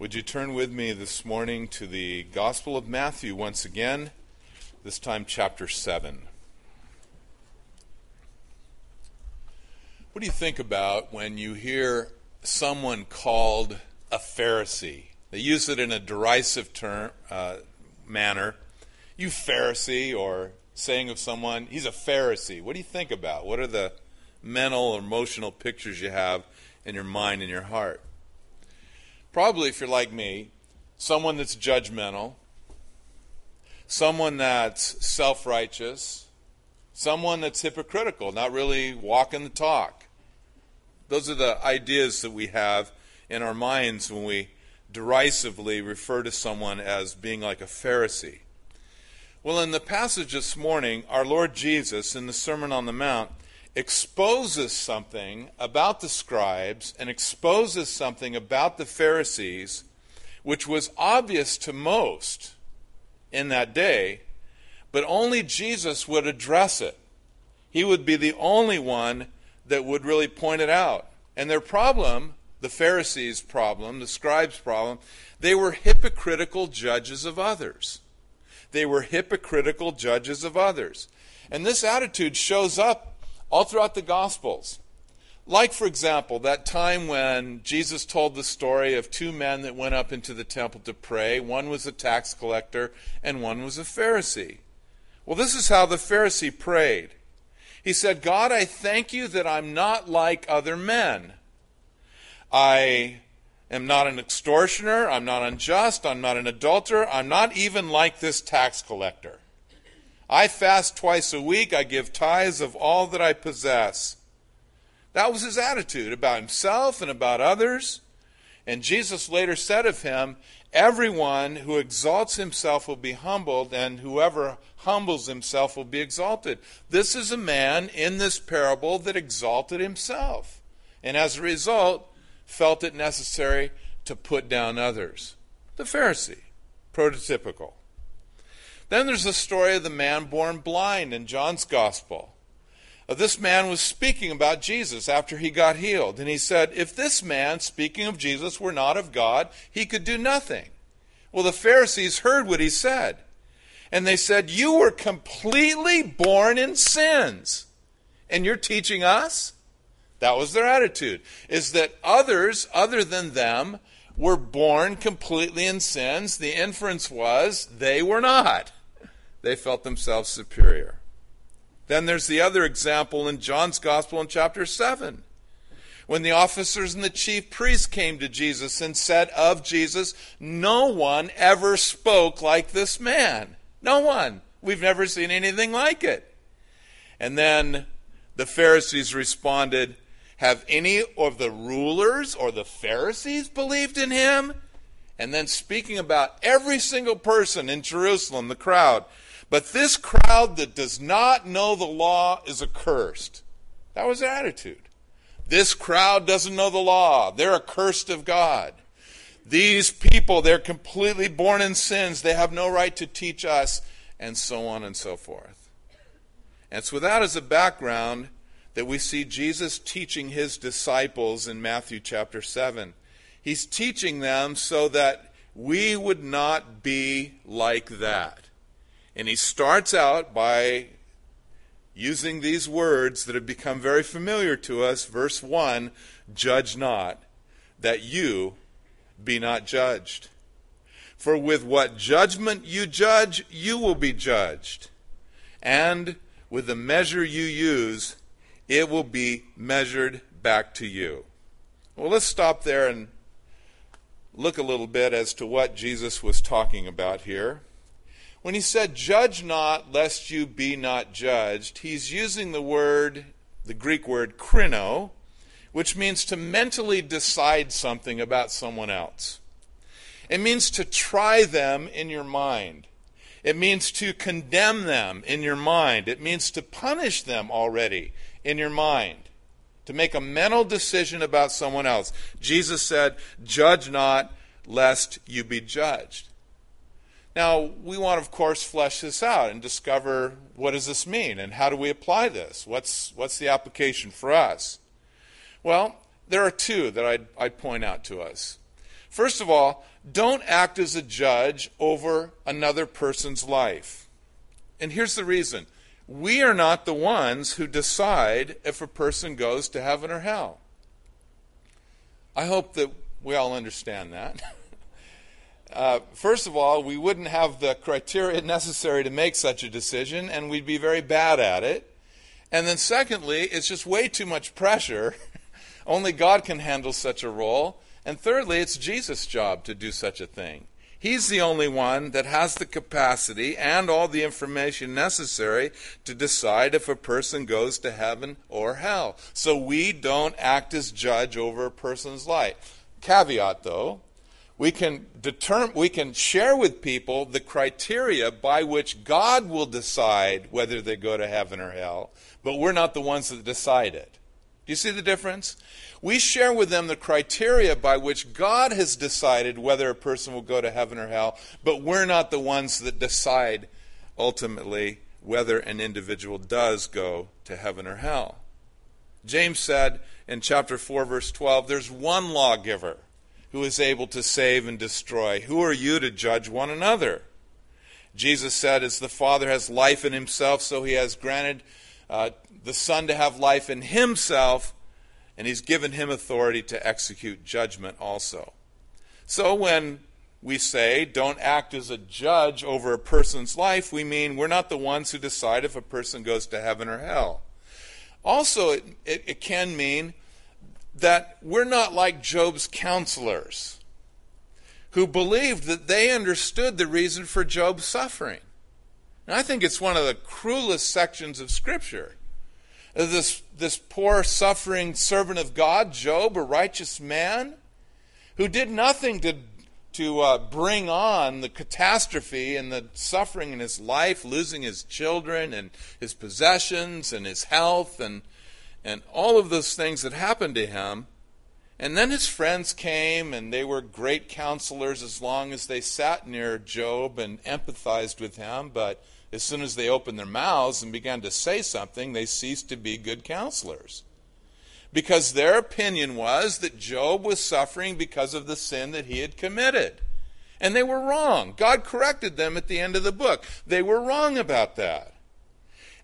Would you turn with me this morning to the Gospel of Matthew once again, this time chapter 7. What do you think about when you hear someone called a Pharisee? They use it in a derisive term, uh, manner. You Pharisee, or saying of someone, he's a Pharisee. What do you think about? What are the mental or emotional pictures you have in your mind and your heart? Probably, if you're like me, someone that's judgmental, someone that's self righteous, someone that's hypocritical, not really walking the talk. Those are the ideas that we have in our minds when we derisively refer to someone as being like a Pharisee. Well, in the passage this morning, our Lord Jesus, in the Sermon on the Mount, exposes something about the scribes and exposes something about the Pharisees which was obvious to most in that day, but only Jesus would address it. He would be the only one that would really point it out. And their problem, the Pharisees' problem, the scribes' problem, they were hypocritical judges of others. They were hypocritical judges of others. And this attitude shows up all throughout the Gospels. Like, for example, that time when Jesus told the story of two men that went up into the temple to pray. One was a tax collector, and one was a Pharisee. Well, this is how the Pharisee prayed. He said, God, I thank you that I'm not like other men. I am not an extortioner, I'm not unjust, I'm not an adulterer, I'm not even like this tax collector. I fast twice a week. I give tithes of all that I possess. That was his attitude about himself and about others. And Jesus later said of him, Everyone who exalts himself will be humbled, and whoever humbles himself will be exalted. This is a man in this parable that exalted himself, and as a result, felt it necessary to put down others. The Pharisee, prototypical. Then there's the story of the man born blind in John's Gospel. Uh, this man was speaking about Jesus after he got healed. And he said, If this man, speaking of Jesus, were not of God, he could do nothing. Well, the Pharisees heard what he said. And they said, You were completely born in sins. And you're teaching us? That was their attitude, is that others, other than them, were born completely in sins. The inference was they were not they felt themselves superior. Then there's the other example in John's Gospel in chapter 7. When the officers and the chief priests came to Jesus and said of Jesus, No one ever spoke like this man. No one. We've never seen anything like it. And then the Pharisees responded, Have any of the rulers or the Pharisees believed in him? And then speaking about every single person in Jerusalem, the crowd, but this crowd that does not know the law is accursed. That was their attitude. This crowd doesn't know the law. They're accursed of God. These people, they're completely born in sins. They have no right to teach us, and so on and so forth. And it's with that as a background that we see Jesus teaching his disciples in Matthew chapter 7. He's teaching them so that we would not be like that. And he starts out by using these words that have become very familiar to us. Verse 1 Judge not, that you be not judged. For with what judgment you judge, you will be judged. And with the measure you use, it will be measured back to you. Well, let's stop there and look a little bit as to what Jesus was talking about here. When he said, Judge not, lest you be not judged, he's using the word, the Greek word krino, which means to mentally decide something about someone else. It means to try them in your mind. It means to condemn them in your mind. It means to punish them already in your mind. To make a mental decision about someone else. Jesus said, Judge not, lest you be judged. Now, we want, of course, flesh this out and discover what does this mean and how do we apply this? What's, what's the application for us? Well, there are two that I'd, I'd point out to us. First of all, don't act as a judge over another person's life. And here's the reason we are not the ones who decide if a person goes to heaven or hell. I hope that we all understand that. Uh, first of all, we wouldn't have the criteria necessary to make such a decision, and we'd be very bad at it. And then, secondly, it's just way too much pressure. Only God can handle such a role. And thirdly, it's Jesus' job to do such a thing. He's the only one that has the capacity and all the information necessary to decide if a person goes to heaven or hell. So we don't act as judge over a person's life. Caveat though, we can determine we can share with people the criteria by which God will decide whether they go to heaven or hell, but we're not the ones that decide it. Do you see the difference? We share with them the criteria by which God has decided whether a person will go to heaven or hell, but we're not the ones that decide ultimately whether an individual does go to heaven or hell. James said in chapter 4 verse 12, there's one lawgiver who is able to save and destroy. Who are you to judge one another? Jesus said, as the Father has life in himself, so he has granted uh, the Son to have life in himself, and he's given him authority to execute judgment also. So when we say don't act as a judge over a person's life, we mean we're not the ones who decide if a person goes to heaven or hell. Also, it, it, it can mean that we're not like Job's counselors who believed that they understood the reason for Job's suffering. And I think it's one of the cruelest sections of Scripture this, this poor, suffering servant of God, Job, a righteous man, who did nothing to, to uh, bring on the catastrophe and the suffering in his life, losing his children and his possessions and his health and, and all of those things that happened to him. And then his friends came, and they were great counselors as long as they sat near Job and empathized with him. But as soon as they opened their mouths and began to say something, they ceased to be good counselors. Because their opinion was that Job was suffering because of the sin that he had committed. And they were wrong. God corrected them at the end of the book. They were wrong about that.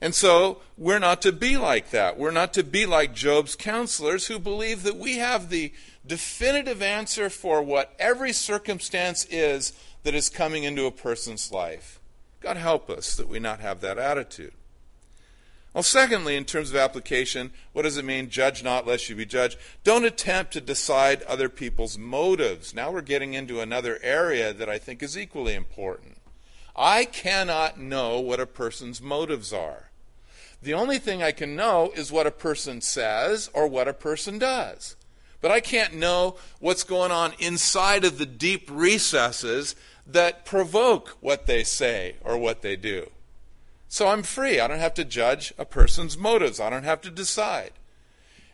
And so we're not to be like that. We're not to be like Job's counselors who believe that we have the definitive answer for what every circumstance is that is coming into a person's life. God help us that we not have that attitude. Well, secondly, in terms of application, what does it mean? Judge not, lest you be judged. Don't attempt to decide other people's motives. Now we're getting into another area that I think is equally important. I cannot know what a person's motives are. The only thing I can know is what a person says or what a person does. But I can't know what's going on inside of the deep recesses that provoke what they say or what they do. So I'm free. I don't have to judge a person's motives. I don't have to decide.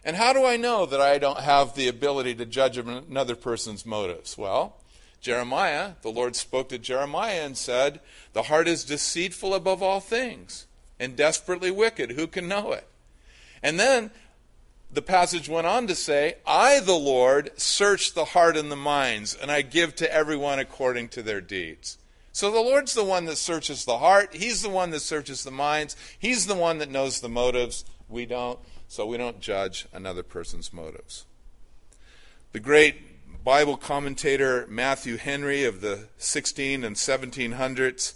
And how do I know that I don't have the ability to judge another person's motives? Well, Jeremiah, the Lord spoke to Jeremiah and said, The heart is deceitful above all things and desperately wicked. Who can know it? And then the passage went on to say, I, the Lord, search the heart and the minds, and I give to everyone according to their deeds. So the Lord's the one that searches the heart. He's the one that searches the minds. He's the one that knows the motives. We don't. So we don't judge another person's motives. The great Bible commentator Matthew Henry of the 16 and 1700s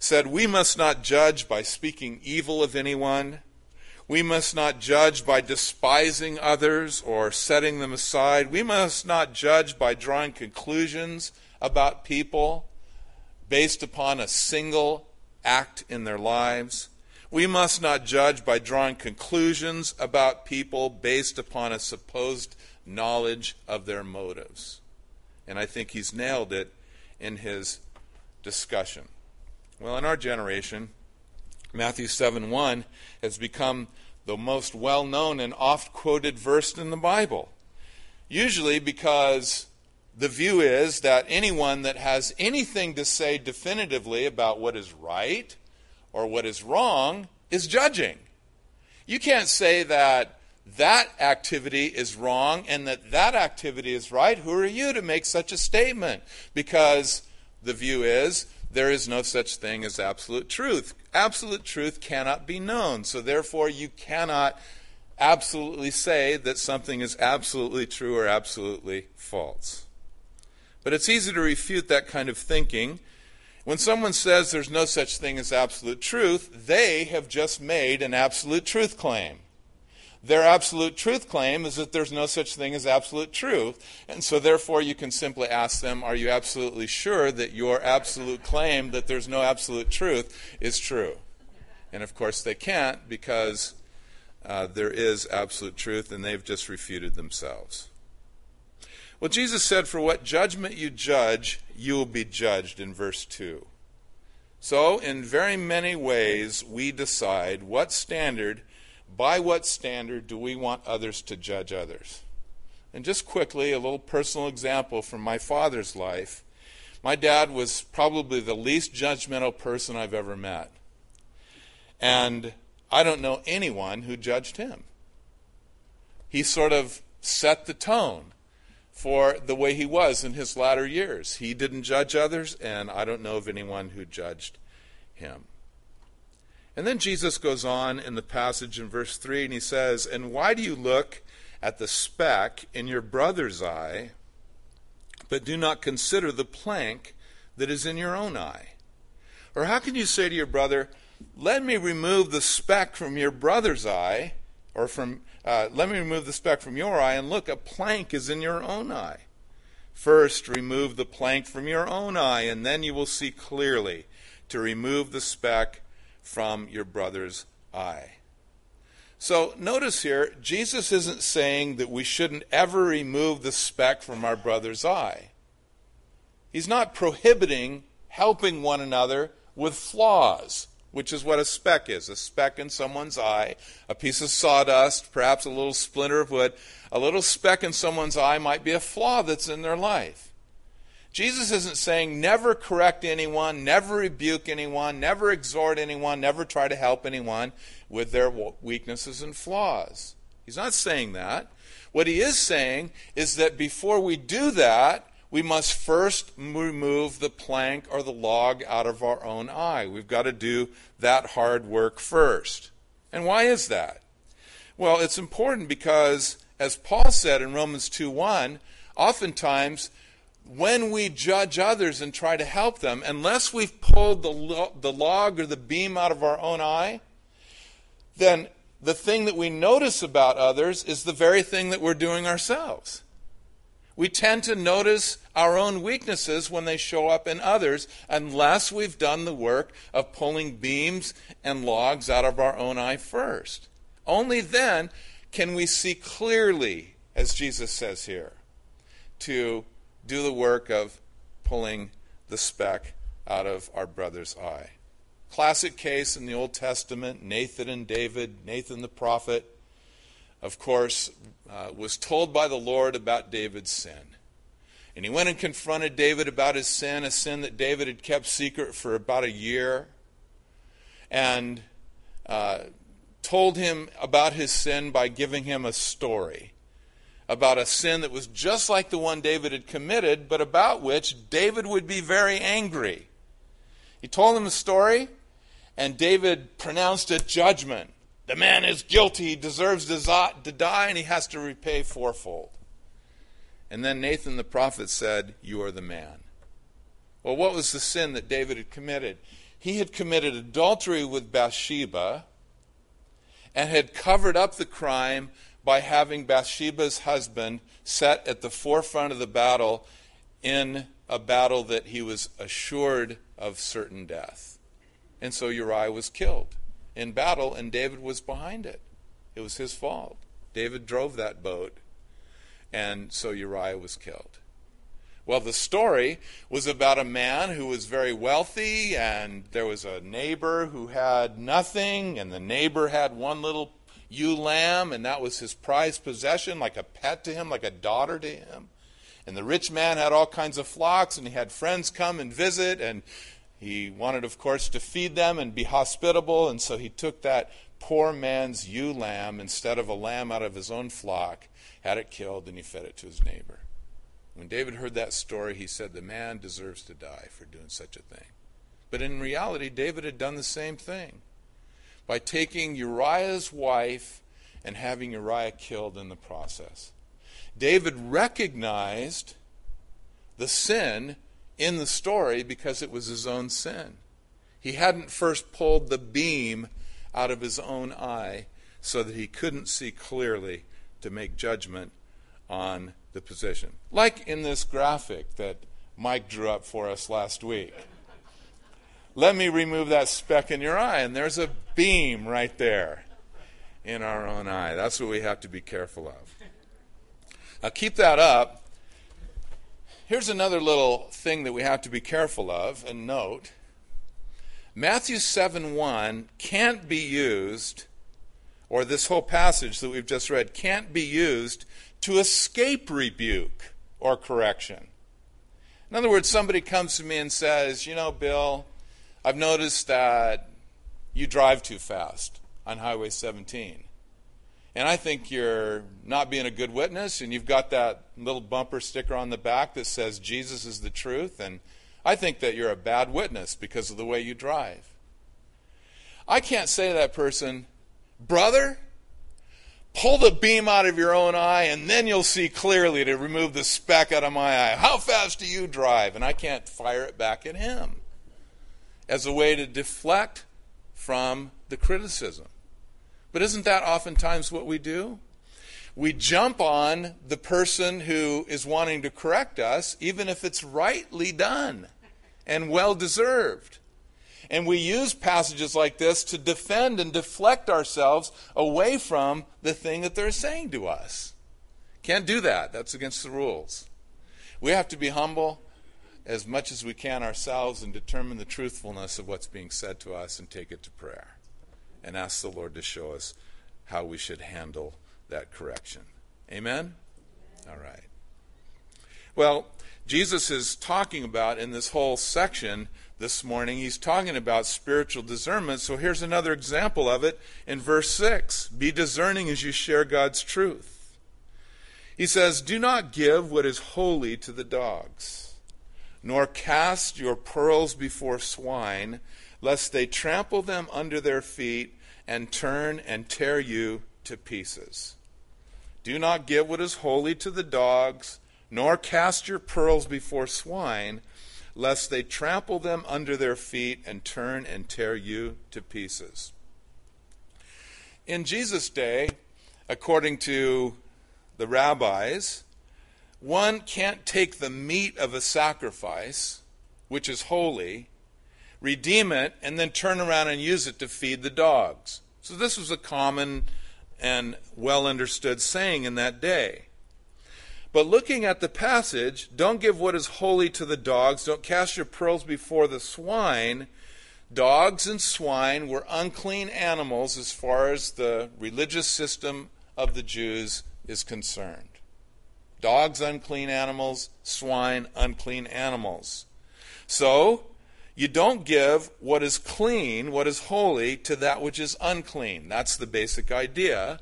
said, We must not judge by speaking evil of anyone we must not judge by despising others or setting them aside. We must not judge by drawing conclusions about people based upon a single act in their lives. We must not judge by drawing conclusions about people based upon a supposed knowledge of their motives. And I think he's nailed it in his discussion. Well, in our generation, Matthew 7 1 has become the most well known and oft quoted verse in the Bible. Usually because the view is that anyone that has anything to say definitively about what is right or what is wrong is judging. You can't say that that activity is wrong and that that activity is right, who are you to make such a statement? Because the view is there is no such thing as absolute truth. Absolute truth cannot be known, so therefore you cannot absolutely say that something is absolutely true or absolutely false. But it's easy to refute that kind of thinking. When someone says there's no such thing as absolute truth, they have just made an absolute truth claim. Their absolute truth claim is that there's no such thing as absolute truth. And so, therefore, you can simply ask them, Are you absolutely sure that your absolute claim that there's no absolute truth is true? And of course, they can't because uh, there is absolute truth and they've just refuted themselves. Well, Jesus said, For what judgment you judge, you will be judged in verse 2. So, in very many ways, we decide what standard by what standard do we want others to judge others? And just quickly, a little personal example from my father's life. My dad was probably the least judgmental person I've ever met. And I don't know anyone who judged him. He sort of set the tone for the way he was in his latter years. He didn't judge others, and I don't know of anyone who judged him. And then Jesus goes on in the passage in verse 3 and he says, And why do you look at the speck in your brother's eye, but do not consider the plank that is in your own eye? Or how can you say to your brother, Let me remove the speck from your brother's eye, or from uh, let me remove the speck from your eye, and look, a plank is in your own eye. First, remove the plank from your own eye, and then you will see clearly to remove the speck from your brother's eye. So notice here, Jesus isn't saying that we shouldn't ever remove the speck from our brother's eye. He's not prohibiting helping one another with flaws, which is what a speck is a speck in someone's eye, a piece of sawdust, perhaps a little splinter of wood. A little speck in someone's eye might be a flaw that's in their life. Jesus isn't saying never correct anyone, never rebuke anyone, never exhort anyone, never try to help anyone with their weaknesses and flaws. He's not saying that. What he is saying is that before we do that, we must first remove the plank or the log out of our own eye. We've got to do that hard work first. And why is that? Well, it's important because, as Paul said in Romans 2 1, oftentimes when we judge others and try to help them, unless we've pulled the, lo- the log or the beam out of our own eye, then the thing that we notice about others is the very thing that we're doing ourselves. We tend to notice our own weaknesses when they show up in others unless we've done the work of pulling beams and logs out of our own eye first. Only then can we see clearly, as Jesus says here, to do the work of pulling the speck out of our brother's eye. Classic case in the Old Testament Nathan and David, Nathan the prophet, of course, uh, was told by the Lord about David's sin. And he went and confronted David about his sin, a sin that David had kept secret for about a year, and uh, told him about his sin by giving him a story about a sin that was just like the one David had committed, but about which David would be very angry. He told him the story, and David pronounced a judgment. The man is guilty, he deserves to die, and he has to repay fourfold. And then Nathan the prophet said, You are the man. Well, what was the sin that David had committed? He had committed adultery with Bathsheba and had covered up the crime by having Bathsheba's husband set at the forefront of the battle in a battle that he was assured of certain death. And so Uriah was killed in battle, and David was behind it. It was his fault. David drove that boat, and so Uriah was killed. Well, the story was about a man who was very wealthy, and there was a neighbor who had nothing, and the neighbor had one little ewe lamb, and that was his prized possession, like a pet to him, like a daughter to him. And the rich man had all kinds of flocks, and he had friends come and visit, and he wanted, of course, to feed them and be hospitable, and so he took that poor man's ewe lamb instead of a lamb out of his own flock, had it killed, and he fed it to his neighbor. When David heard that story, he said, The man deserves to die for doing such a thing. But in reality, David had done the same thing by taking Uriah's wife and having Uriah killed in the process. David recognized the sin in the story because it was his own sin. He hadn't first pulled the beam out of his own eye so that he couldn't see clearly to make judgment on the position. Like in this graphic that Mike drew up for us last week. Let me remove that speck in your eye, and there's a beam right there in our own eye. That's what we have to be careful of. Now, keep that up. Here's another little thing that we have to be careful of and note. Matthew 7 1 can't be used, or this whole passage that we've just read can't be used to escape rebuke or correction. In other words, somebody comes to me and says, You know, Bill, I've noticed that you drive too fast on Highway 17. And I think you're not being a good witness, and you've got that little bumper sticker on the back that says Jesus is the truth, and I think that you're a bad witness because of the way you drive. I can't say to that person, Brother, pull the beam out of your own eye, and then you'll see clearly to remove the speck out of my eye. How fast do you drive? And I can't fire it back at him as a way to deflect from the criticism. But isn't that oftentimes what we do? We jump on the person who is wanting to correct us, even if it's rightly done and well deserved. And we use passages like this to defend and deflect ourselves away from the thing that they're saying to us. Can't do that. That's against the rules. We have to be humble as much as we can ourselves and determine the truthfulness of what's being said to us and take it to prayer and ask the Lord to show us how we should handle that correction. Amen? All right. Well, Jesus is talking about in this whole section this morning, he's talking about spiritual discernment. So here's another example of it in verse 6 Be discerning as you share God's truth. He says, Do not give what is holy to the dogs, nor cast your pearls before swine lest they trample them under their feet and turn and tear you to pieces. Do not give what is holy to the dogs, nor cast your pearls before swine, lest they trample them under their feet and turn and tear you to pieces. In Jesus' day, according to the rabbis, one can't take the meat of a sacrifice, which is holy, redeem it, and then turn around and use it to feed the dogs. So this was a common and well understood saying in that day. But looking at the passage, don't give what is holy to the dogs, don't cast your pearls before the swine. Dogs and swine were unclean animals as far as the religious system of the Jews is concerned. Dogs, unclean animals, swine, unclean animals. So, you don't give what is clean, what is holy, to that which is unclean. That's the basic idea.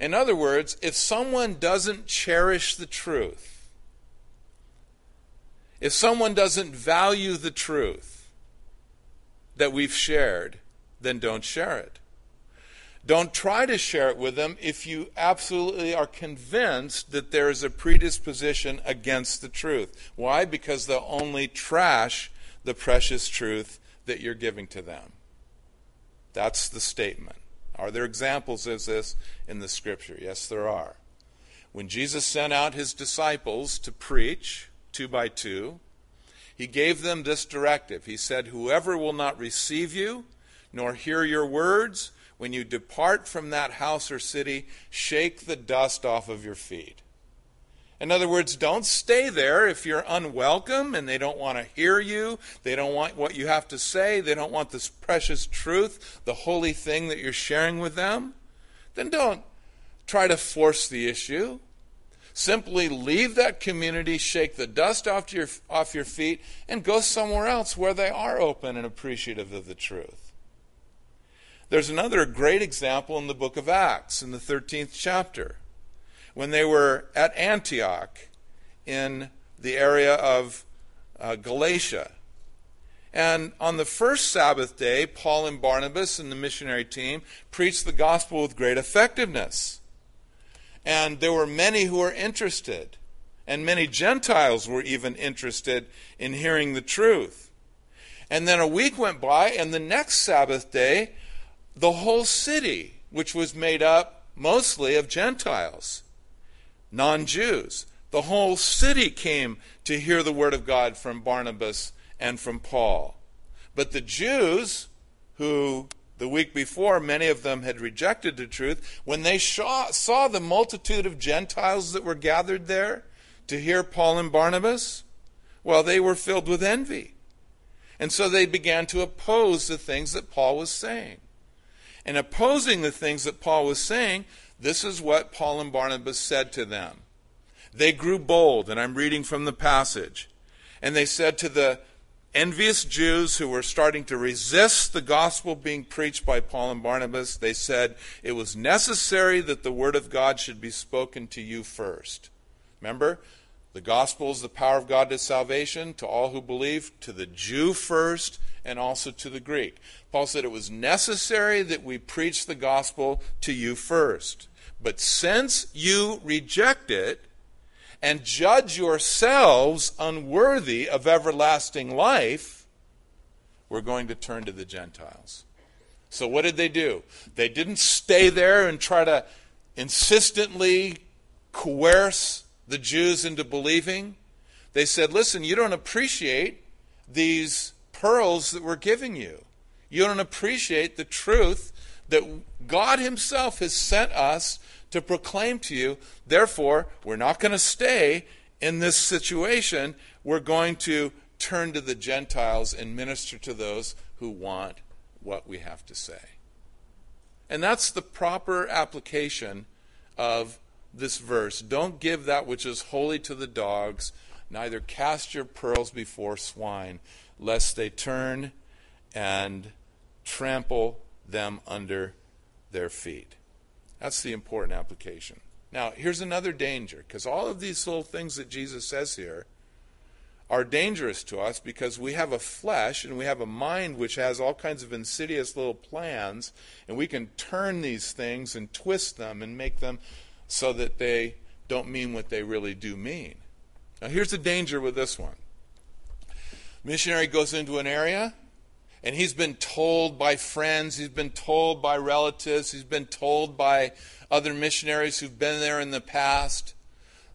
In other words, if someone doesn't cherish the truth, if someone doesn't value the truth that we've shared, then don't share it. Don't try to share it with them if you absolutely are convinced that there is a predisposition against the truth. Why? Because they'll only trash the precious truth that you're giving to them. That's the statement. Are there examples of this in the scripture? Yes, there are. When Jesus sent out his disciples to preach, two by two, he gave them this directive. He said, Whoever will not receive you, nor hear your words, when you depart from that house or city, shake the dust off of your feet. In other words, don't stay there if you're unwelcome and they don't want to hear you. They don't want what you have to say. They don't want this precious truth, the holy thing that you're sharing with them. Then don't try to force the issue. Simply leave that community, shake the dust off your, off your feet, and go somewhere else where they are open and appreciative of the truth. There's another great example in the book of Acts, in the 13th chapter, when they were at Antioch in the area of uh, Galatia. And on the first Sabbath day, Paul and Barnabas and the missionary team preached the gospel with great effectiveness. And there were many who were interested, and many Gentiles were even interested in hearing the truth. And then a week went by, and the next Sabbath day, the whole city, which was made up mostly of Gentiles, non Jews, the whole city came to hear the word of God from Barnabas and from Paul. But the Jews, who the week before many of them had rejected the truth, when they saw, the multitude of Gentiles that were gathered there to hear Paul and Barnabas, well, they were filled with envy. And so they began to oppose the things that Paul was saying. And opposing the things that Paul was saying, this is what Paul and Barnabas said to them. They grew bold, and I'm reading from the passage. And they said to the envious Jews who were starting to resist the gospel being preached by Paul and Barnabas, they said it was necessary that the word of God should be spoken to you first. Remember, the gospel is the power of God to salvation to all who believe, to the Jew first, and also to the Greek. Paul said it was necessary that we preach the gospel to you first. But since you reject it, and judge yourselves unworthy of everlasting life, we're going to turn to the Gentiles. So, what did they do? They didn't stay there and try to insistently coerce the Jews into believing. They said, Listen, you don't appreciate these pearls that we're giving you. You don't appreciate the truth that God Himself has sent us to proclaim to you. Therefore, we're not going to stay in this situation. We're going to turn to the Gentiles and minister to those who want what we have to say. And that's the proper application of this verse. Don't give that which is holy to the dogs, neither cast your pearls before swine, lest they turn and trample them under their feet. That's the important application. Now, here's another danger, because all of these little things that Jesus says here are dangerous to us because we have a flesh and we have a mind which has all kinds of insidious little plans, and we can turn these things and twist them and make them so that they don't mean what they really do mean. Now, here's the danger with this one missionary goes into an area and he's been told by friends, he's been told by relatives, he's been told by other missionaries who've been there in the past.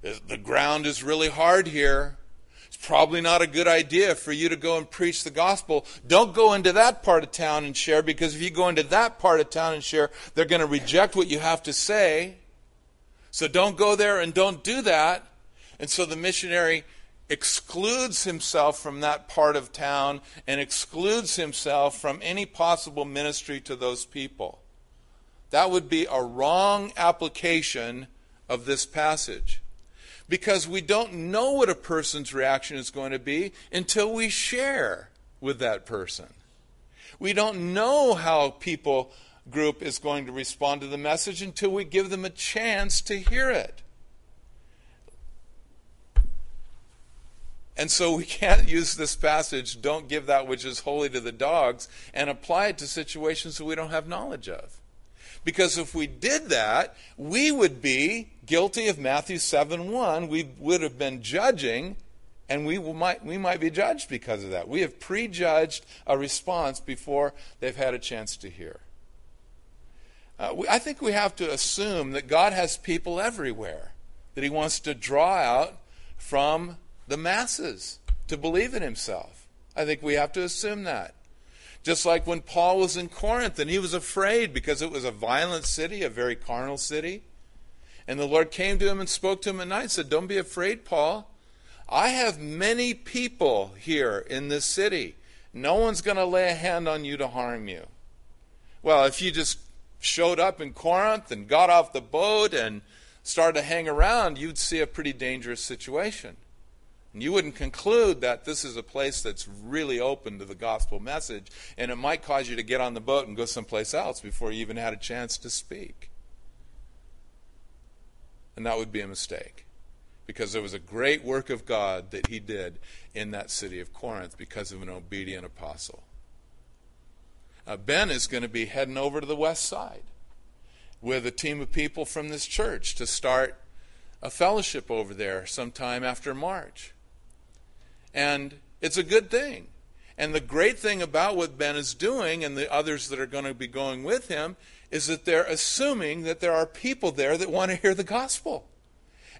The ground is really hard here. It's probably not a good idea for you to go and preach the gospel. Don't go into that part of town and share because if you go into that part of town and share, they're going to reject what you have to say. So don't go there and don't do that. And so the missionary excludes himself from that part of town and excludes himself from any possible ministry to those people. That would be a wrong application of this passage. Because we don't know what a person's reaction is going to be until we share with that person. We don't know how people group is going to respond to the message until we give them a chance to hear it. And so we can't use this passage, don't give that which is holy to the dogs, and apply it to situations that we don't have knowledge of. Because if we did that, we would be guilty of Matthew 7 1. We would have been judging, and we might, we might be judged because of that. We have prejudged a response before they've had a chance to hear. Uh, we, I think we have to assume that God has people everywhere that He wants to draw out from the masses to believe in himself. I think we have to assume that. Just like when Paul was in Corinth and he was afraid because it was a violent city, a very carnal city. And the Lord came to him and spoke to him at night and said, Don't be afraid, Paul. I have many people here in this city. No one's going to lay a hand on you to harm you. Well, if you just showed up in Corinth and got off the boat and started to hang around, you'd see a pretty dangerous situation. And you wouldn't conclude that this is a place that's really open to the gospel message, and it might cause you to get on the boat and go someplace else before you even had a chance to speak. And that would be a mistake. Because there was a great work of God that he did in that city of Corinth because of an obedient apostle. Uh, ben is going to be heading over to the west side with a team of people from this church to start a fellowship over there sometime after March. And it's a good thing. And the great thing about what Ben is doing and the others that are going to be going with him is that they're assuming that there are people there that want to hear the gospel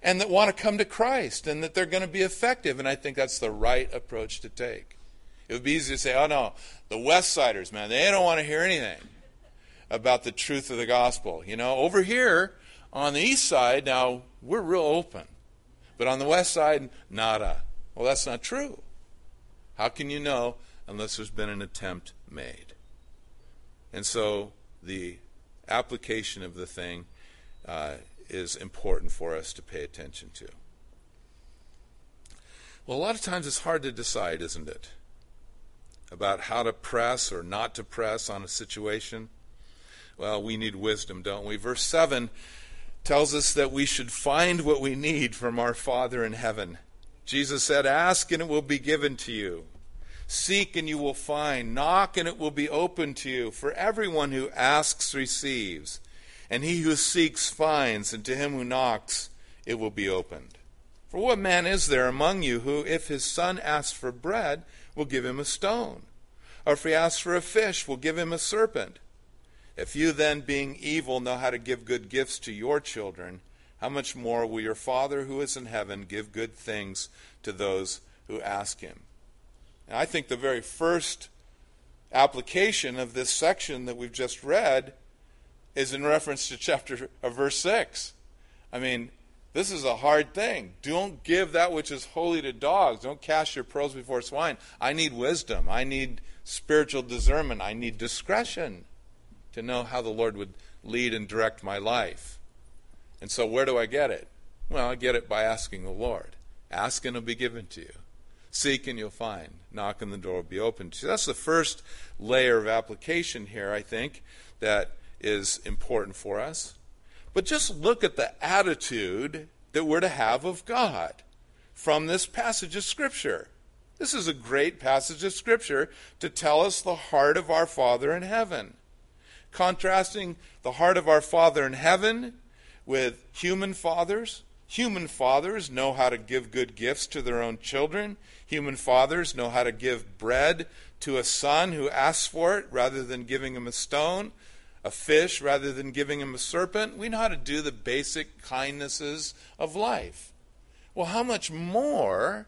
and that want to come to Christ and that they're going to be effective. And I think that's the right approach to take. It would be easy to say, oh no, the West Siders, man, they don't want to hear anything about the truth of the gospel. You know, over here on the east side, now we're real open. But on the west side, nada. Well, that's not true. How can you know unless there's been an attempt made? And so the application of the thing uh, is important for us to pay attention to. Well, a lot of times it's hard to decide, isn't it? About how to press or not to press on a situation. Well, we need wisdom, don't we? Verse 7 tells us that we should find what we need from our Father in heaven. Jesus said, Ask and it will be given to you. Seek and you will find. Knock and it will be open to you. For everyone who asks receives, and he who seeks finds, and to him who knocks it will be opened. For what man is there among you who, if his son asks for bread, will give him a stone? Or if he asks for a fish, we'll give him a serpent? If you then, being evil, know how to give good gifts to your children, how much more will your Father who is in heaven give good things to those who ask him? And I think the very first application of this section that we've just read is in reference to chapter of verse 6. I mean, this is a hard thing. Don't give that which is holy to dogs. Don't cast your pearls before swine. I need wisdom. I need spiritual discernment. I need discretion to know how the Lord would lead and direct my life. And so, where do I get it? Well, I get it by asking the Lord. Ask and it'll be given to you. Seek and you'll find. Knock and the door will be opened to you. That's the first layer of application here, I think, that is important for us. But just look at the attitude that we're to have of God from this passage of Scripture. This is a great passage of Scripture to tell us the heart of our Father in heaven contrasting the heart of our Father in heaven with human fathers. Human fathers know how to give good gifts to their own children. Human fathers know how to give bread to a son who asks for it rather than giving him a stone, a fish rather than giving him a serpent. We know how to do the basic kindnesses of life. Well, how much more?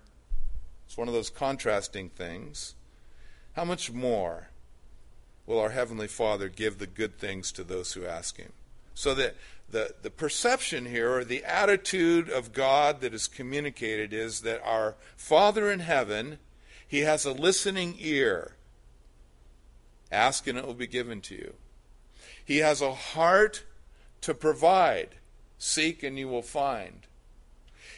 It's one of those contrasting things. How much more will our Heavenly Father give the good things to those who ask Him. So that the, the perception here, or the attitude of God that is communicated, is that our Father in heaven, He has a listening ear. Ask and it will be given to you. He has a heart to provide. Seek and you will find.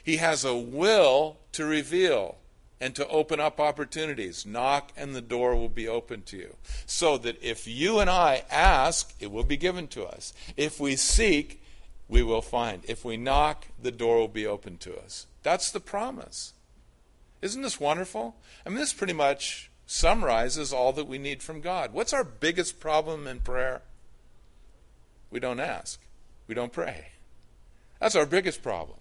He has a will to reveal and to open up opportunities. Knock and the door will be open to you. So that if you and I ask, it will be given to us. If we seek, we will find. If we knock, the door will be open to us. That's the promise. Isn't this wonderful? I mean, this pretty much summarizes all that we need from God. What's our biggest problem in prayer? We don't ask, we don't pray. That's our biggest problem.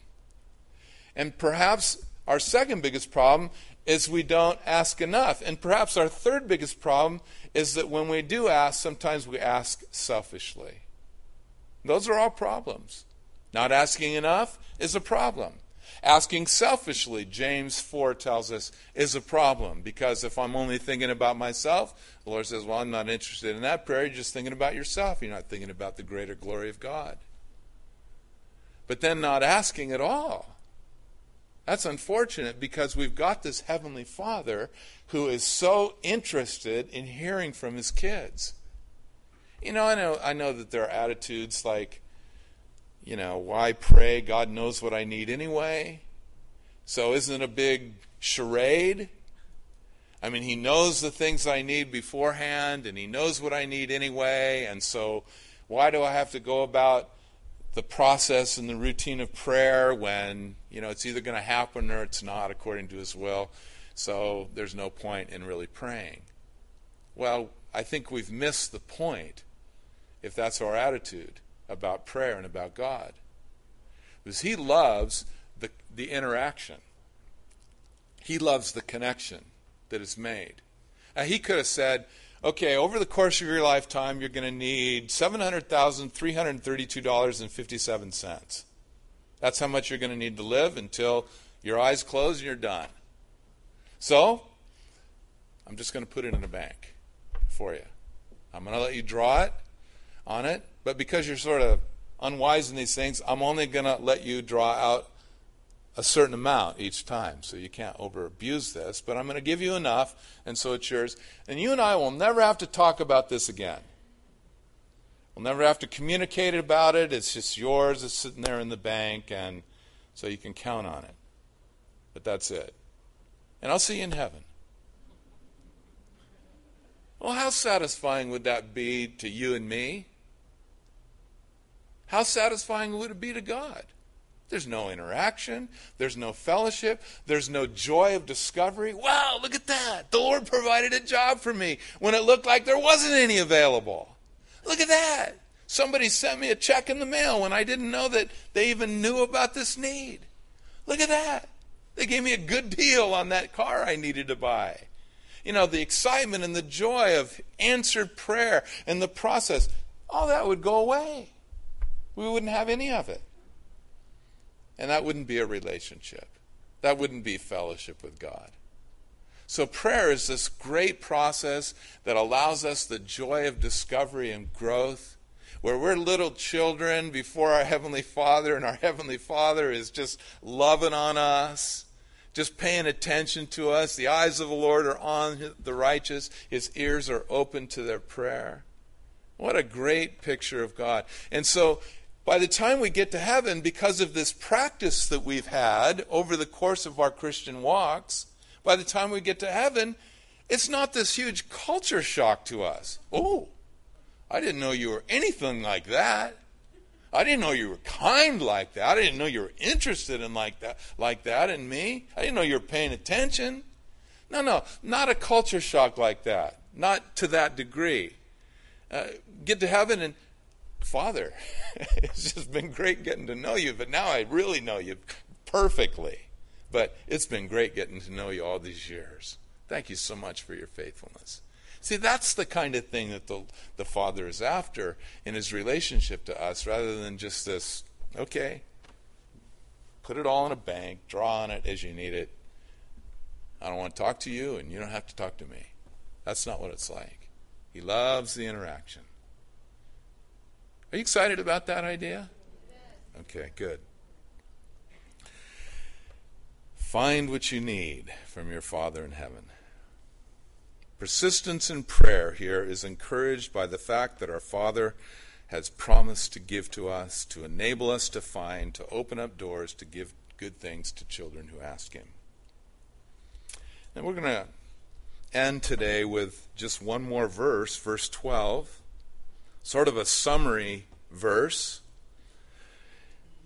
And perhaps our second biggest problem is we don't ask enough. And perhaps our third biggest problem is that when we do ask, sometimes we ask selfishly. Those are all problems. Not asking enough is a problem. Asking selfishly, James 4 tells us, is a problem because if I'm only thinking about myself, the Lord says, Well, I'm not interested in that prayer. You're just thinking about yourself. You're not thinking about the greater glory of God. But then not asking at all that's unfortunate because we've got this Heavenly Father who is so interested in hearing from his kids. You know, I know I know that there are attitudes like, you know, why pray? God knows what I need anyway. So isn't it a big charade. I mean, he knows the things I need beforehand, and he knows what I need anyway, and so why do I have to go about the process and the routine of prayer when, you know, it's either going to happen or it's not according to his will? So there's no point in really praying. Well, I think we've missed the point if that's our attitude about prayer and about God. Because he loves the, the interaction, he loves the connection that is made. Now, he could have said, okay, over the course of your lifetime, you're going to need $700,332.57. That's how much you're going to need to live until your eyes close and you're done. So, I'm just going to put it in a bank for you. I'm going to let you draw it on it, but because you're sort of unwise in these things, I'm only going to let you draw out a certain amount each time. So you can't over abuse this, but I'm going to give you enough, and so it's yours. And you and I will never have to talk about this again. We'll never have to communicate about it. It's just yours. It's sitting there in the bank, and so you can count on it. But that's it. And I'll see you in heaven. Well, how satisfying would that be to you and me? How satisfying would it be to God? There's no interaction. There's no fellowship. There's no joy of discovery. Wow, look at that. The Lord provided a job for me when it looked like there wasn't any available. Look at that. Somebody sent me a check in the mail when I didn't know that they even knew about this need. Look at that. They gave me a good deal on that car I needed to buy. You know, the excitement and the joy of answered prayer and the process, all that would go away. We wouldn't have any of it. And that wouldn't be a relationship. That wouldn't be fellowship with God. So, prayer is this great process that allows us the joy of discovery and growth, where we're little children before our Heavenly Father, and our Heavenly Father is just loving on us, just paying attention to us. The eyes of the Lord are on the righteous, His ears are open to their prayer. What a great picture of God. And so, by the time we get to heaven, because of this practice that we've had over the course of our Christian walks, by the time we get to heaven, it's not this huge culture shock to us. Oh, I didn't know you were anything like that. I didn't know you were kind like that. I didn't know you were interested in like that, like that in me. I didn't know you were paying attention. No, no, not a culture shock like that. Not to that degree. Uh, get to heaven and Father, it's just been great getting to know you, but now I really know you perfectly. But it's been great getting to know you all these years. Thank you so much for your faithfulness. See, that's the kind of thing that the, the Father is after in his relationship to us, rather than just this, okay, put it all in a bank, draw on it as you need it. I don't want to talk to you, and you don't have to talk to me. That's not what it's like. He loves the interaction. Are you excited about that idea? Okay, good. Find what you need from your Father in heaven. Persistence in prayer here is encouraged by the fact that our Father has promised to give to us, to enable us to find, to open up doors, to give good things to children who ask Him. And we're going to end today with just one more verse, verse 12 sort of a summary verse.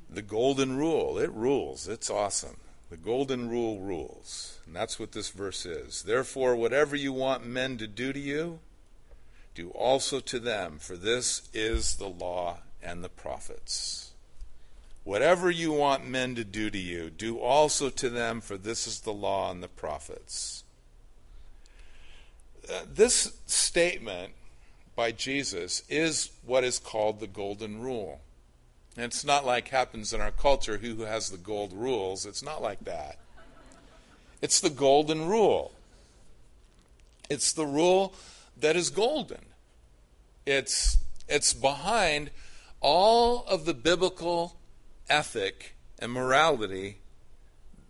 The golden rule, it rules. It's awesome. The golden rule rules. And that's what this verse is. Therefore, whatever you want men to do to you, do also to them, for this is the law and the prophets. Whatever you want men to do to you, do also to them, for this is the law and the prophets. Uh, this statement by Jesus is what is called the golden rule. And it's not like happens in our culture who has the gold rules. It's not like that. It's the golden rule. It's the rule that is golden. It's it's behind all of the biblical ethic and morality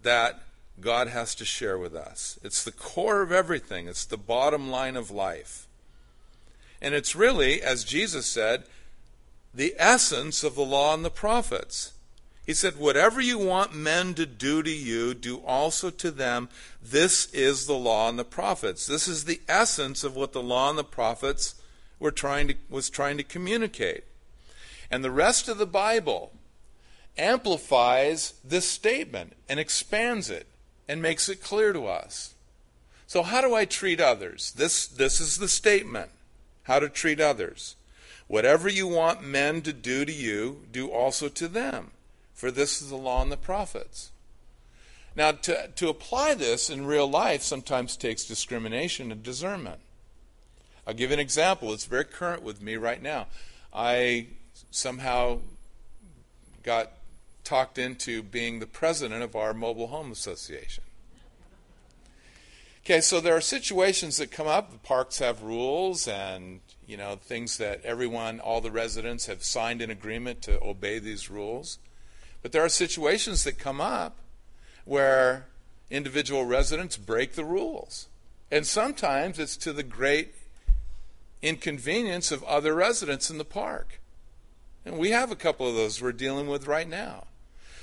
that God has to share with us. It's the core of everything. It's the bottom line of life. And it's really, as Jesus said, the essence of the law and the prophets. He said, Whatever you want men to do to you, do also to them. This is the law and the prophets. This is the essence of what the law and the prophets were trying to, was trying to communicate. And the rest of the Bible amplifies this statement and expands it and makes it clear to us. So, how do I treat others? This, this is the statement how to treat others. Whatever you want men to do to you, do also to them for this is the law and the prophets. Now, to, to apply this in real life sometimes takes discrimination and discernment. I'll give an example. It's very current with me right now. I somehow got talked into being the president of our mobile home association. Okay, so there are situations that come up. The parks have rules and, you know, things that everyone, all the residents have signed an agreement to obey these rules. But there are situations that come up where individual residents break the rules. And sometimes it's to the great inconvenience of other residents in the park. And we have a couple of those we're dealing with right now.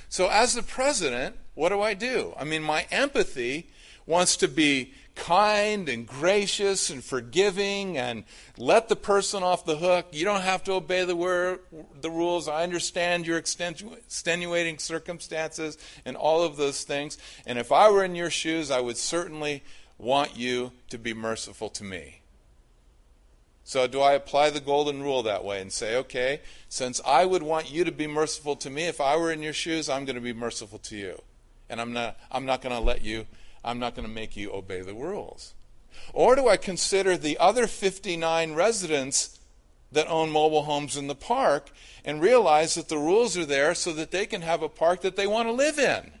So, as the president, what do I do? I mean, my empathy wants to be kind and gracious and forgiving and let the person off the hook. You don't have to obey the, word, the rules. I understand your extenuating circumstances and all of those things. And if I were in your shoes, I would certainly want you to be merciful to me. So, do I apply the golden rule that way and say, okay, since I would want you to be merciful to me, if I were in your shoes, I'm going to be merciful to you. And I'm not, I'm not going to let you I'm not going to make you obey the rules? Or do I consider the other 59 residents that own mobile homes in the park and realize that the rules are there so that they can have a park that they want to live in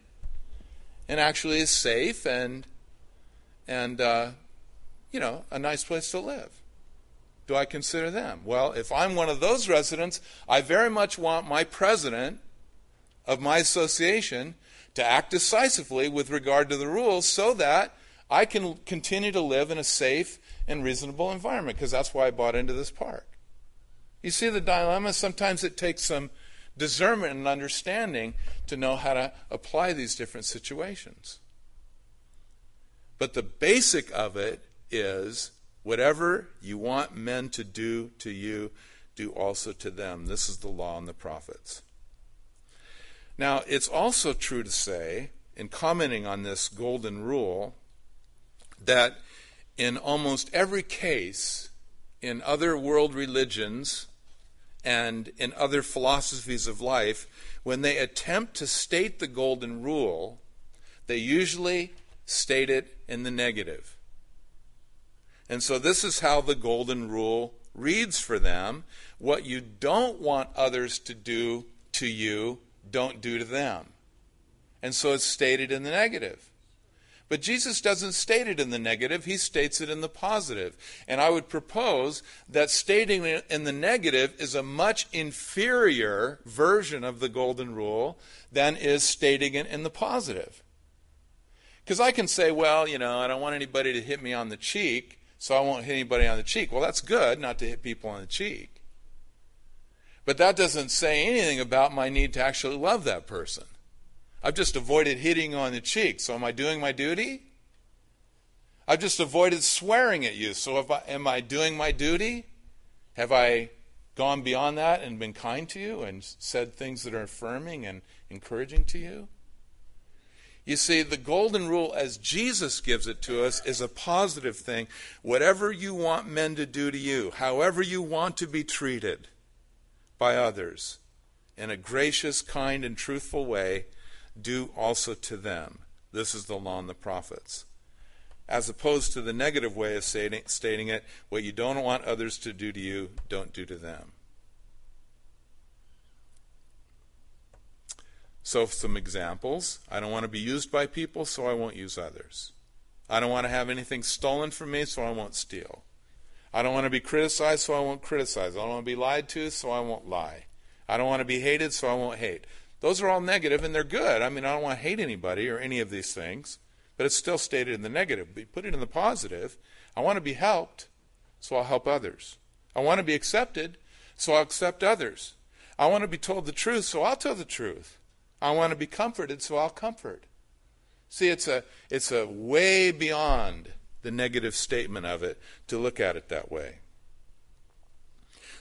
and actually is safe and, and uh, you know, a nice place to live? Do I consider them? Well, if I'm one of those residents, I very much want my president of my association to act decisively with regard to the rules so that I can continue to live in a safe and reasonable environment because that's why I bought into this park. You see the dilemma? Sometimes it takes some discernment and understanding to know how to apply these different situations. But the basic of it is whatever you want men to do to you, do also to them. This is the law and the prophets. Now, it's also true to say, in commenting on this golden rule, that in almost every case, in other world religions and in other philosophies of life, when they attempt to state the golden rule, they usually state it in the negative. And so this is how the golden rule reads for them. What you don't want others to do to you, don't do to them. And so it's stated in the negative. But Jesus doesn't state it in the negative, he states it in the positive. And I would propose that stating it in the negative is a much inferior version of the golden rule than is stating it in the positive. Because I can say, well, you know, I don't want anybody to hit me on the cheek, so I won't hit anybody on the cheek. Well, that's good not to hit people on the cheek. But that doesn't say anything about my need to actually love that person. I've just avoided hitting on the cheek. So am I doing my duty? I've just avoided swearing at you. So I, am I doing my duty? Have I gone beyond that and been kind to you and said things that are affirming and encouraging to you? You see, the golden rule, as Jesus gives it to us, is a positive thing. Whatever you want men to do to you, however you want to be treated, by others in a gracious, kind, and truthful way, do also to them. This is the law and the prophets. As opposed to the negative way of stating, stating it, what you don't want others to do to you, don't do to them. So, some examples. I don't want to be used by people, so I won't use others. I don't want to have anything stolen from me, so I won't steal. I don't want to be criticized, so I won't criticize. I don't want to be lied to, so I won't lie. I don't want to be hated, so I won't hate. Those are all negative, and they're good. I mean, I don't want to hate anybody or any of these things, but it's still stated in the negative. But put it in the positive. I want to be helped, so I'll help others. I want to be accepted, so I'll accept others. I want to be told the truth, so I'll tell the truth. I want to be comforted, so I'll comfort. See, it's a, it's a way beyond the negative statement of it to look at it that way.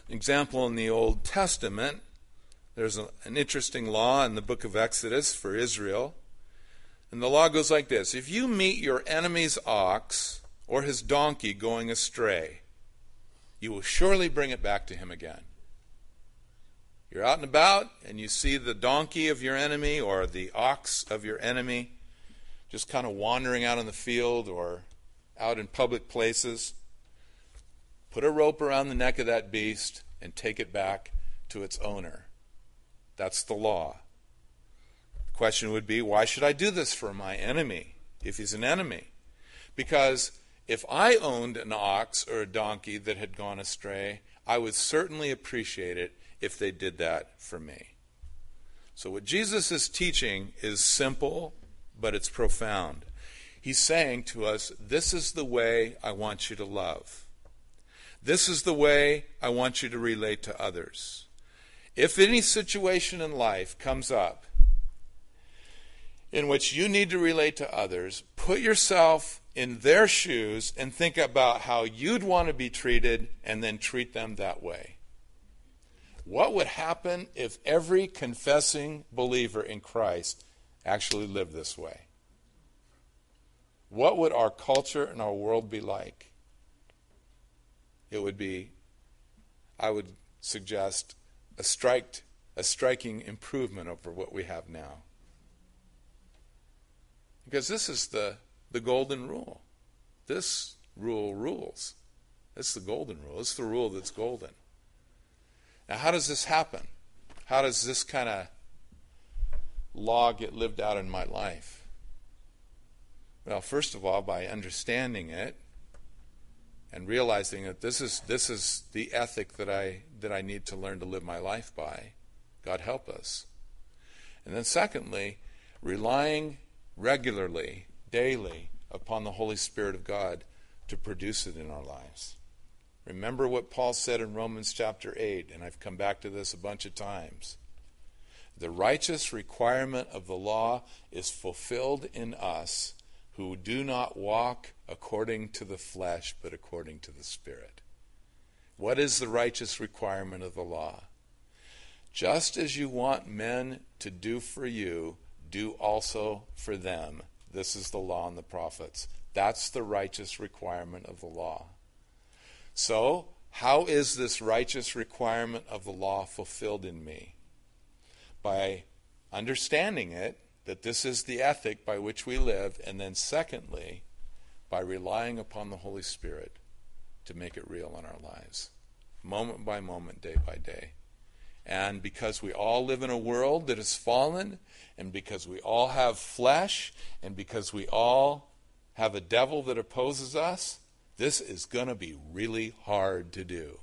Example in the Old Testament, there's a, an interesting law in the book of Exodus for Israel. And the law goes like this If you meet your enemy's ox or his donkey going astray, you will surely bring it back to him again. You're out and about and you see the donkey of your enemy or the ox of your enemy just kind of wandering out in the field or out in public places. Put a rope around the neck of that beast and take it back to its owner. That's the law. The question would be why should I do this for my enemy if he's an enemy? Because if I owned an ox or a donkey that had gone astray, I would certainly appreciate it if they did that for me. So, what Jesus is teaching is simple, but it's profound. He's saying to us, This is the way I want you to love. This is the way I want you to relate to others. If any situation in life comes up in which you need to relate to others, put yourself in their shoes and think about how you'd want to be treated and then treat them that way. What would happen if every confessing believer in Christ actually lived this way? What would our culture and our world be like? It would be, I would suggest, a, striked, a striking improvement over what we have now. Because this is the, the golden rule. This rule rules. It's the golden rule. It's the rule that's golden. Now, how does this happen? How does this kind of law get lived out in my life? Well, first of all, by understanding it and realizing that this is this is the ethic that I that I need to learn to live my life by. God help us. And then secondly, relying regularly, daily upon the Holy Spirit of God to produce it in our lives. Remember what Paul said in Romans chapter 8, and I've come back to this a bunch of times. The righteous requirement of the law is fulfilled in us who do not walk according to the flesh, but according to the Spirit. What is the righteous requirement of the law? Just as you want men to do for you, do also for them. This is the law and the prophets. That's the righteous requirement of the law. So, how is this righteous requirement of the law fulfilled in me? By understanding it, that this is the ethic by which we live, and then secondly, by relying upon the Holy Spirit to make it real in our lives, moment by moment, day by day. And because we all live in a world that is fallen, and because we all have flesh, and because we all have a devil that opposes us, this is going to be really hard to do,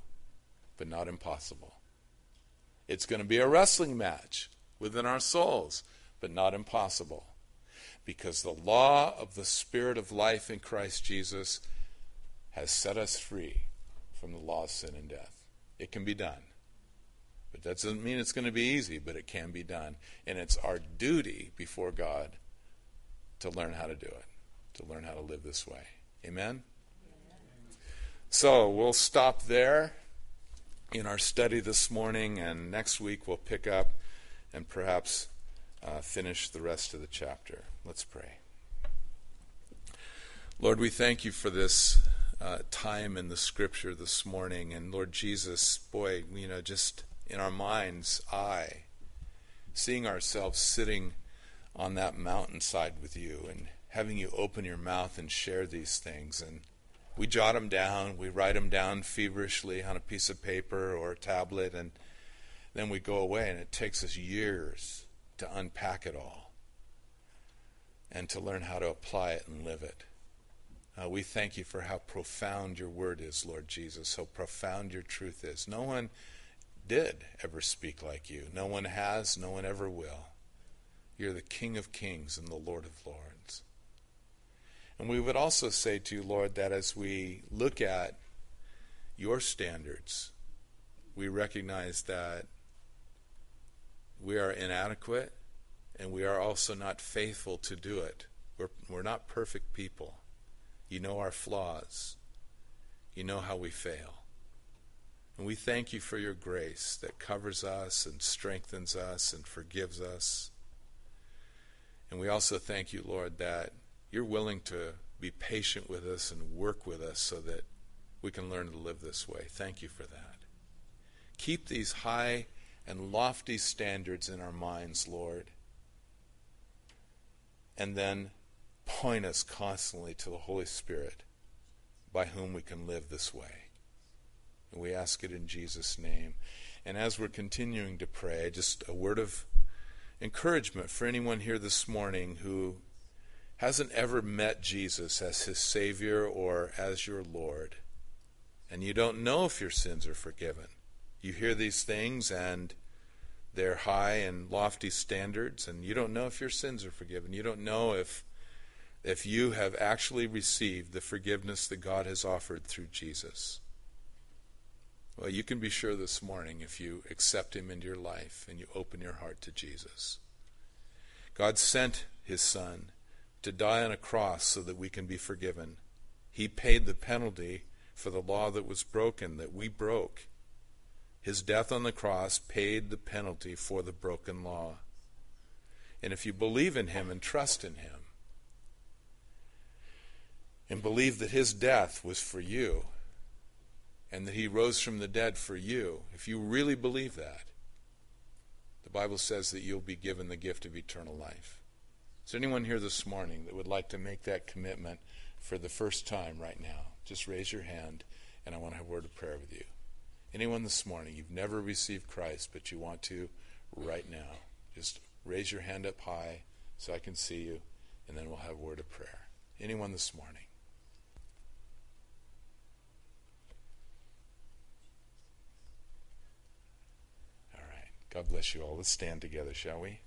but not impossible. It's going to be a wrestling match within our souls, but not impossible. Because the law of the Spirit of life in Christ Jesus has set us free from the law of sin and death. It can be done. But that doesn't mean it's going to be easy, but it can be done. And it's our duty before God to learn how to do it, to learn how to live this way. Amen? So we'll stop there in our study this morning, and next week we'll pick up and perhaps uh, finish the rest of the chapter. Let's pray. Lord, we thank you for this uh, time in the scripture this morning. And Lord Jesus, boy, you know, just in our mind's eye, seeing ourselves sitting on that mountainside with you and having you open your mouth and share these things. And we jot them down, we write them down feverishly on a piece of paper or a tablet, and then we go away, and it takes us years to unpack it all and to learn how to apply it and live it. Uh, we thank you for how profound your word is, Lord Jesus, how profound your truth is. No one did ever speak like you. No one has, no one ever will. You're the King of kings and the Lord of lords. And we would also say to you, Lord, that as we look at your standards, we recognize that we are inadequate and we are also not faithful to do it. We're, we're not perfect people. You know our flaws. You know how we fail. And we thank you for your grace that covers us and strengthens us and forgives us. And we also thank you, Lord, that you're willing to be patient with us and work with us so that we can learn to live this way. Thank you for that. Keep these high and lofty standards in our minds, Lord. And then point us constantly to the Holy Spirit by whom we can live this way. And we ask it in Jesus' name. And as we're continuing to pray, just a word of encouragement for anyone here this morning who hasn't ever met Jesus as his Savior or as your Lord. And you don't know if your sins are forgiven. You hear these things and they're high and lofty standards, and you don't know if your sins are forgiven. You don't know if if you have actually received the forgiveness that God has offered through Jesus. Well, you can be sure this morning if you accept Him into your life and you open your heart to Jesus. God sent His Son to die on a cross so that we can be forgiven. He paid the penalty for the law that was broken, that we broke. His death on the cross paid the penalty for the broken law. And if you believe in Him and trust in Him, and believe that his death was for you and that he rose from the dead for you, if you really believe that, the Bible says that you'll be given the gift of eternal life. Is there anyone here this morning that would like to make that commitment for the first time right now? Just raise your hand, and I want to have a word of prayer with you. Anyone this morning, you've never received Christ, but you want to right now, just raise your hand up high so I can see you, and then we'll have a word of prayer. Anyone this morning? All right. God bless you all. Let's stand together, shall we?